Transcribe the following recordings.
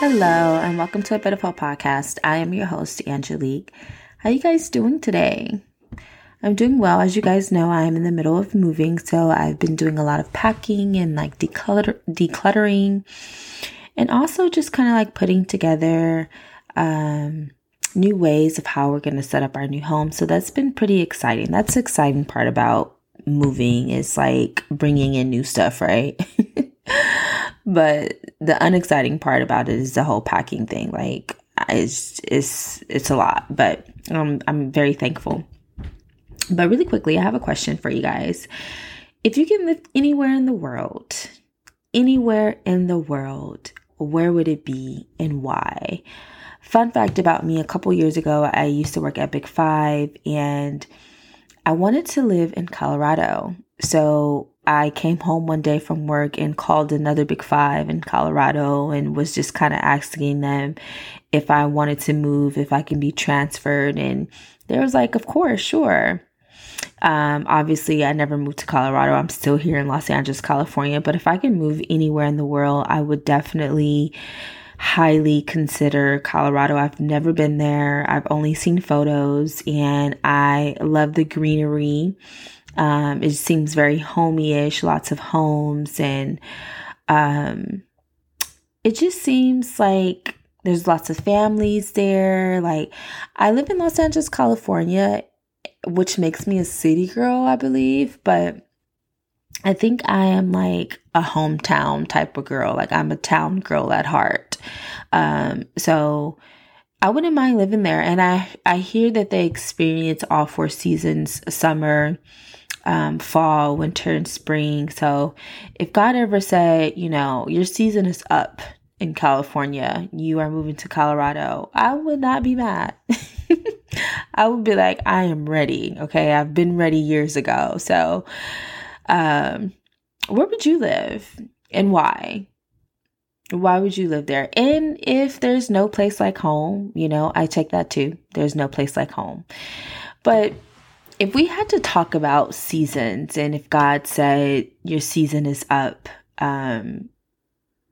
Hello, and welcome to A Bit of Hope podcast. I am your host, Angelique. How are you guys doing today? I'm doing well. As you guys know, I'm in the middle of moving, so I've been doing a lot of packing and like declutter- decluttering, and also just kind of like putting together um, new ways of how we're going to set up our new home. So that's been pretty exciting. That's the exciting part about moving is like bringing in new stuff, right? but the unexciting part about it is the whole packing thing. Like it's it's it's a lot, but um, I'm very thankful. But really quickly, I have a question for you guys. If you can live anywhere in the world, anywhere in the world, where would it be and why? Fun fact about me a couple years ago, I used to work at Big Five and I wanted to live in Colorado. So I came home one day from work and called another Big Five in Colorado and was just kind of asking them if I wanted to move, if I can be transferred. And they was like, Of course, sure. Um, obviously, I never moved to Colorado. I'm still here in Los Angeles, California. But if I can move anywhere in the world, I would definitely highly consider Colorado. I've never been there. I've only seen photos and I love the greenery. Um, it seems very homey-ish, lots of homes, and um, it just seems like there's lots of families there. Like I live in Los Angeles, California, which makes me a city girl, I believe, but I think I am like a hometown type of girl. Like I'm a town girl at heart. Um, so I wouldn't mind living there. And I, I hear that they experience all four seasons, summer, um, fall, winter, and spring. So if God ever said, you know, your season is up in California, you are moving to Colorado, I would not be mad. I would be like, I am ready. Okay. I've been ready years ago. So, um, where would you live and why? Why would you live there? And if there's no place like home, you know, I take that too. There's no place like home. But if we had to talk about seasons and if God said your season is up, um,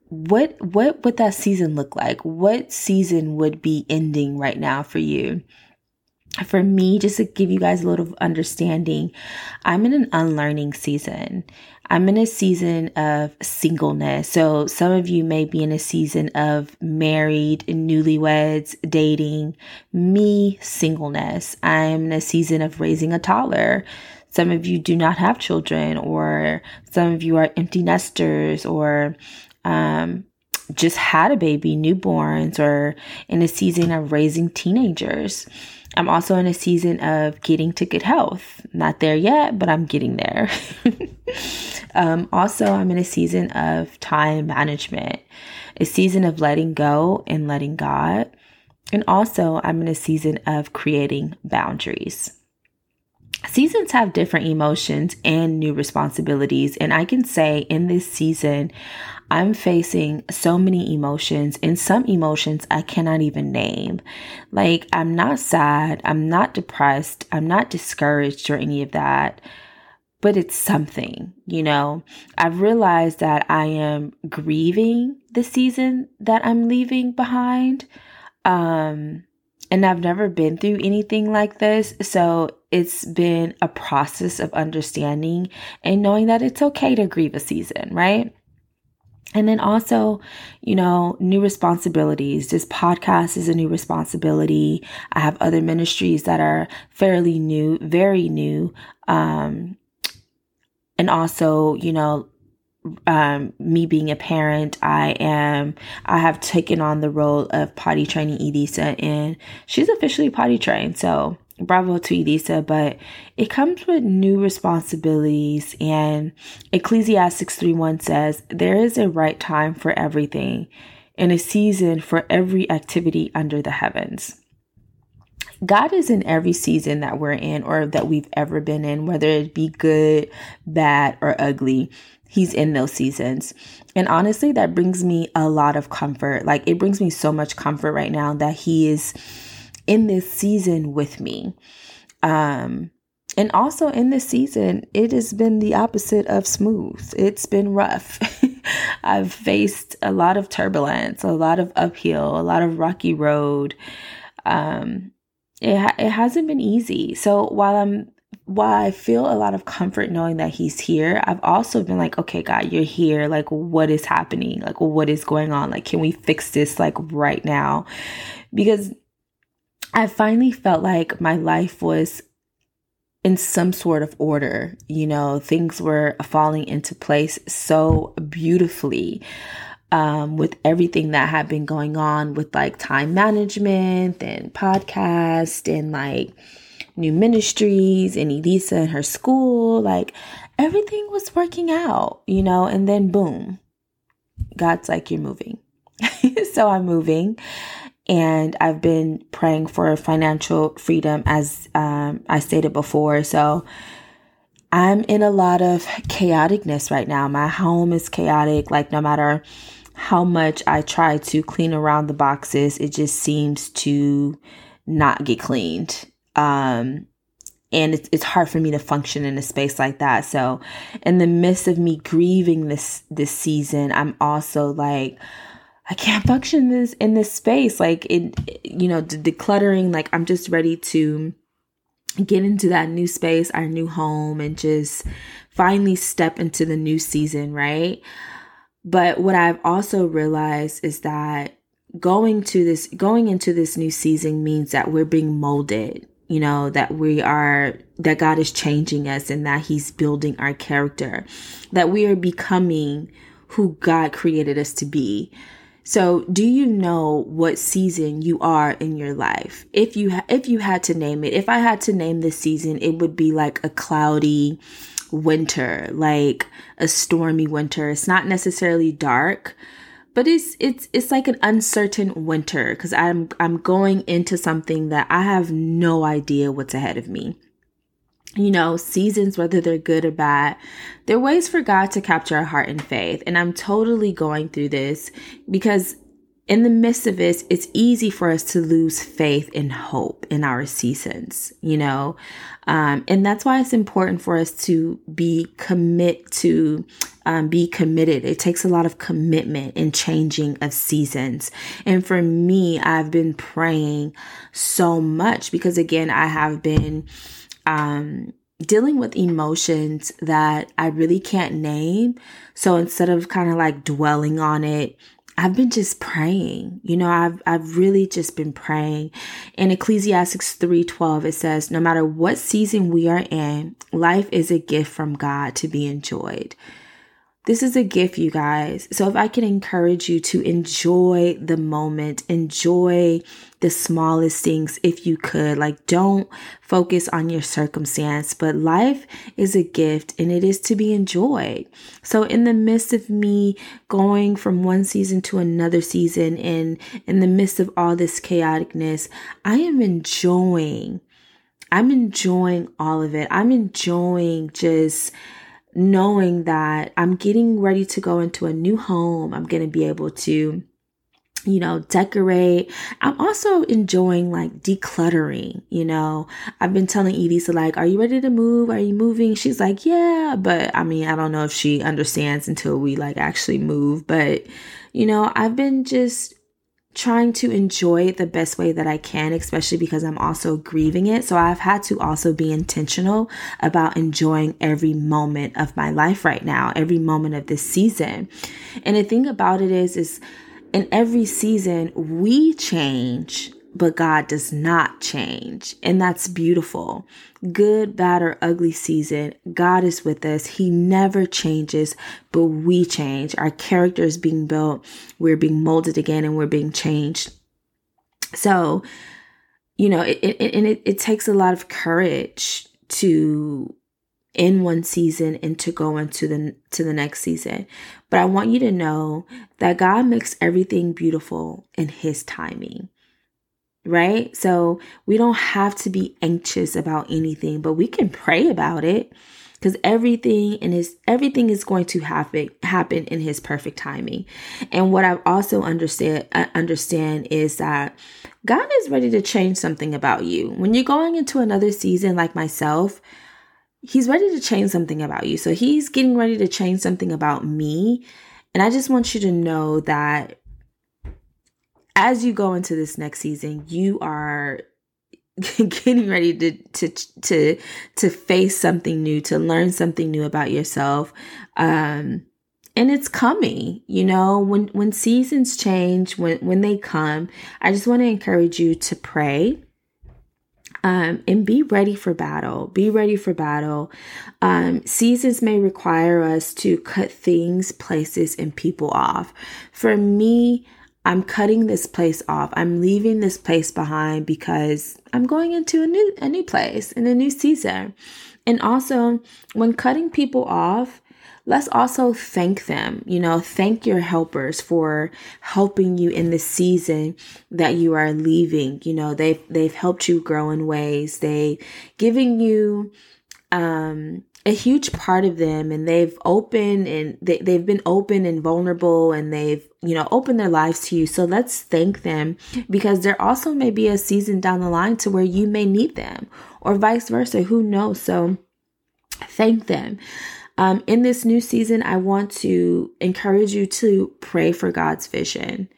what what would that season look like? What season would be ending right now for you? For me, just to give you guys a little understanding, I'm in an unlearning season. I'm in a season of singleness. So some of you may be in a season of married, newlyweds, dating. Me, singleness. I'm in a season of raising a toddler. Some of you do not have children, or some of you are empty nesters, or um, just had a baby, newborns, or in a season of raising teenagers. I'm also in a season of getting to good health. Not there yet, but I'm getting there. um, also, I'm in a season of time management, a season of letting go and letting God. And also, I'm in a season of creating boundaries. Seasons have different emotions and new responsibilities. And I can say in this season, I'm facing so many emotions and some emotions I cannot even name. Like, I'm not sad, I'm not depressed, I'm not discouraged or any of that, but it's something, you know. I've realized that I am grieving the season that I'm leaving behind. Um, and I've never been through anything like this. So it's been a process of understanding and knowing that it's okay to grieve a season, right? And then also, you know, new responsibilities. This podcast is a new responsibility. I have other ministries that are fairly new, very new. Um, and also, you know, um, me being a parent, I am, I have taken on the role of potty training Elisa and she's officially potty trained. So bravo to Elisa, but it comes with new responsibilities. And Ecclesiastics 3 1 says, There is a right time for everything and a season for every activity under the heavens. God is in every season that we're in or that we've ever been in, whether it be good, bad, or ugly. He's in those seasons. And honestly, that brings me a lot of comfort. Like, it brings me so much comfort right now that He is in this season with me. Um, and also in this season, it has been the opposite of smooth. It's been rough. I've faced a lot of turbulence, a lot of uphill, a lot of rocky road. Um, it ha- it hasn't been easy. So while I'm while I feel a lot of comfort knowing that he's here, I've also been like, okay, God, you're here. Like, what is happening? Like, what is going on? Like, can we fix this like right now? Because I finally felt like my life was in some sort of order. You know, things were falling into place so beautifully um, with everything that had been going on with like time management and podcast and like new ministries and Elisa and her school. Like everything was working out, you know, and then boom, God's like, you're moving. so I'm moving and I've been praying for financial freedom as um, I stated before. So I'm in a lot of chaoticness right now. My home is chaotic. Like, no matter how much I try to clean around the boxes, it just seems to not get cleaned. Um, and it's, it's hard for me to function in a space like that. So, in the midst of me grieving this this season, I'm also like, I can't function this in this space. Like it, you know, the decluttering. Like I'm just ready to get into that new space, our new home, and just finally step into the new season, right? But what I've also realized is that going to this, going into this new season means that we're being molded. You know, that we are, that God is changing us and that He's building our character, that we are becoming who God created us to be. So, do you know what season you are in your life? If you ha- if you had to name it, if I had to name this season, it would be like a cloudy winter, like a stormy winter. It's not necessarily dark, but it's it's it's like an uncertain winter cuz I'm I'm going into something that I have no idea what's ahead of me you know, seasons, whether they're good or bad, they're ways for God to capture our heart and faith. And I'm totally going through this because in the midst of this, it's easy for us to lose faith and hope in our seasons, you know? Um, and that's why it's important for us to be commit to um, be committed. It takes a lot of commitment in changing of seasons. And for me, I've been praying so much because again, I have been um, dealing with emotions that I really can't name. So instead of kind of like dwelling on it, I've been just praying. You know, I've I've really just been praying. In Ecclesiastes 3:12 it says, "No matter what season we are in, life is a gift from God to be enjoyed." This is a gift, you guys. So if I can encourage you to enjoy the moment, enjoy the smallest things if you could. Like, don't focus on your circumstance, but life is a gift and it is to be enjoyed. So, in the midst of me going from one season to another season, and in the midst of all this chaoticness, I am enjoying. I'm enjoying all of it. I'm enjoying just knowing that I'm getting ready to go into a new home. I'm going to be able to you know, decorate. I'm also enjoying like decluttering, you know. I've been telling Edie, so like, are you ready to move? Are you moving? She's like, yeah, but I mean, I don't know if she understands until we like actually move, but you know, I've been just trying to enjoy it the best way that I can, especially because I'm also grieving it. So I've had to also be intentional about enjoying every moment of my life right now, every moment of this season. And the thing about it is, is in every season we change but God does not change. And that's beautiful. Good, bad, or ugly season, God is with us. He never changes, but we change. Our character is being built. We're being molded again and we're being changed. So, you know, it, it, and it, it takes a lot of courage to in one season and to go into the to the next season. But I want you to know that God makes everything beautiful in his timing right? So we don't have to be anxious about anything, but we can pray about it because everything in his everything is going to happen happen in his perfect timing. And what I've also understand uh, understand is that God is ready to change something about you. When you're going into another season like myself, he's ready to change something about you. So he's getting ready to change something about me And I just want you to know that as you go into this next season, you are getting ready to to to to face something new, to learn something new about yourself. Um and it's coming you know when when seasons change when when they come i just want to encourage you to pray um, and be ready for battle. Be ready for battle. Um, seasons may require us to cut things, places, and people off. For me, I'm cutting this place off. I'm leaving this place behind because I'm going into a new a new place in a new season. And also, when cutting people off, let's also thank them. You know, thank your helpers for helping you in the season that you are leaving. You know, they've they've helped you grow in ways. They giving you um a huge part of them and they've opened and they, they've been open and vulnerable and they've you know opened their lives to you. So let's thank them because there also may be a season down the line to where you may need them or vice versa. Who knows? So thank them. Um, in this new season, I want to encourage you to pray for God's vision,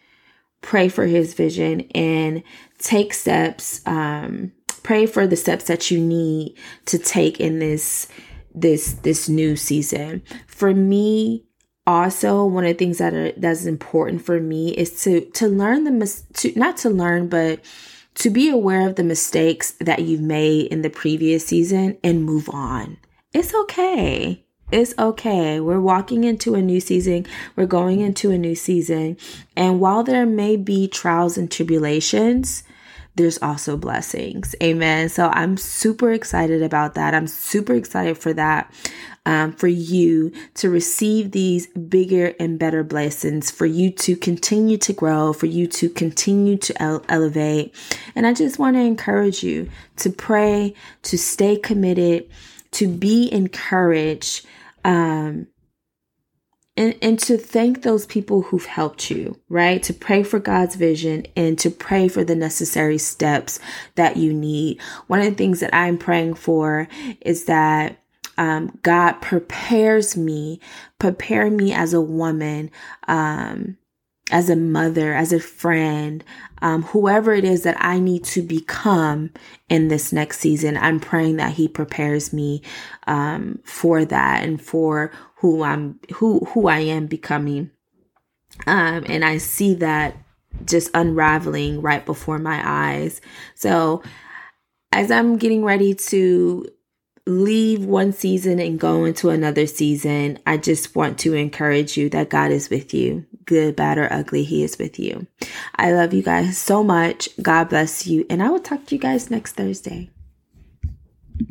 pray for His vision, and take steps. Um, pray for the steps that you need to take in this this this new season. For me, also one of the things that are that's important for me is to to learn the mis- to not to learn, but to be aware of the mistakes that you've made in the previous season and move on. It's okay. It's okay. We're walking into a new season. We're going into a new season. And while there may be trials and tribulations, there's also blessings. Amen. So I'm super excited about that. I'm super excited for that. Um, for you to receive these bigger and better blessings, for you to continue to grow, for you to continue to ele- elevate. And I just want to encourage you to pray, to stay committed, to be encouraged um, and, and to thank those people who've helped you, right? To pray for God's vision and to pray for the necessary steps that you need. One of the things that I'm praying for is that um, God prepares me, prepare me as a woman, um, as a mother, as a friend, um, whoever it is that I need to become in this next season. I'm praying that He prepares me um, for that and for who I'm, who who I am becoming. Um, and I see that just unraveling right before my eyes. So as I'm getting ready to leave one season and go into another season, I just want to encourage you that God is with you. Good, bad, or ugly, He is with you. I love you guys so much. God bless you. And I will talk to you guys next Thursday.